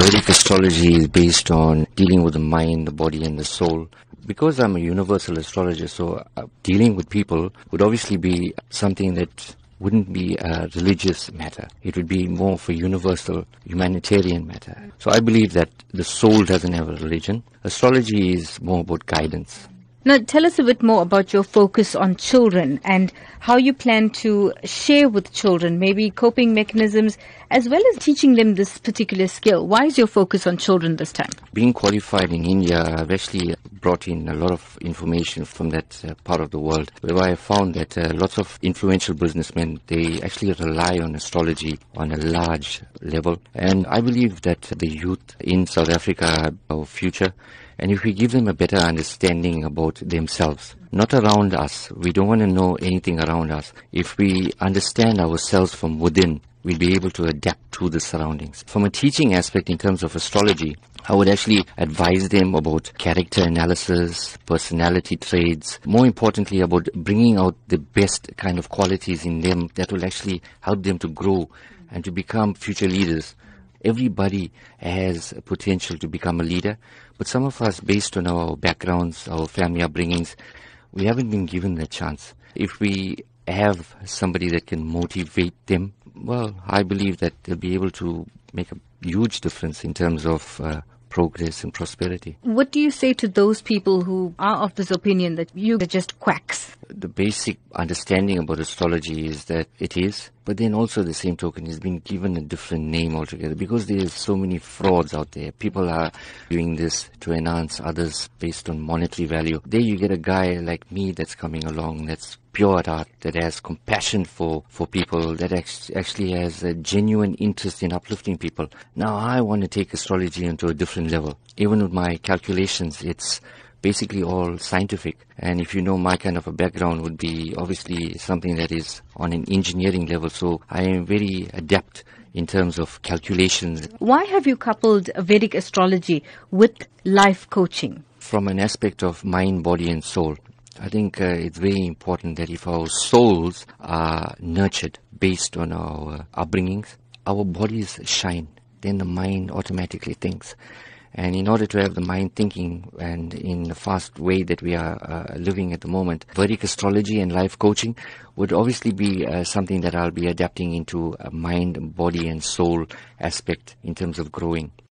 Vedic astrology is based on dealing with the mind, the body, and the soul. Because I'm a universal astrologer, so uh, dealing with people would obviously be something that wouldn't be a religious matter. It would be more for universal humanitarian matter. So I believe that the soul doesn't have a religion. Astrology is more about guidance. Now, tell us a bit more about your focus on children and how you plan to share with children, maybe coping mechanisms, as well as teaching them this particular skill. Why is your focus on children this time? Being qualified in India, I've actually brought in a lot of information from that uh, part of the world, where I found that uh, lots of influential businessmen, they actually rely on astrology on a large level. And I believe that the youth in South Africa are our future. And if we give them a better understanding about themselves, not around us, we don't want to know anything around us. If we understand ourselves from within, we'll be able to adapt to the surroundings. From a teaching aspect in terms of astrology, I would actually advise them about character analysis, personality traits, more importantly about bringing out the best kind of qualities in them that will actually help them to grow and to become future leaders. Everybody has potential to become a leader, but some of us, based on our backgrounds, our family upbringings, we haven't been given that chance. If we have somebody that can motivate them, well, I believe that they'll be able to make a huge difference in terms of uh, progress and prosperity. What do you say to those people who are of this opinion that you are just quacks? The basic understanding about astrology is that it is, but then also the same token has been given a different name altogether because there's so many frauds out there. People are doing this to enhance others based on monetary value. There you get a guy like me that's coming along that's pure at heart, that has compassion for, for people, that actually has a genuine interest in uplifting people. Now I want to take astrology into a different level. Even with my calculations, it's basically all scientific. And if you know my kind of a background would be obviously something that is on an engineering level. So I am very adept in terms of calculations. Why have you coupled Vedic astrology with life coaching? From an aspect of mind, body and soul. I think uh, it's very important that if our souls are nurtured based on our upbringings, our bodies shine. Then the mind automatically thinks. And in order to have the mind thinking and in the fast way that we are uh, living at the moment, Vedic astrology and life coaching would obviously be uh, something that I'll be adapting into a mind, body and soul aspect in terms of growing.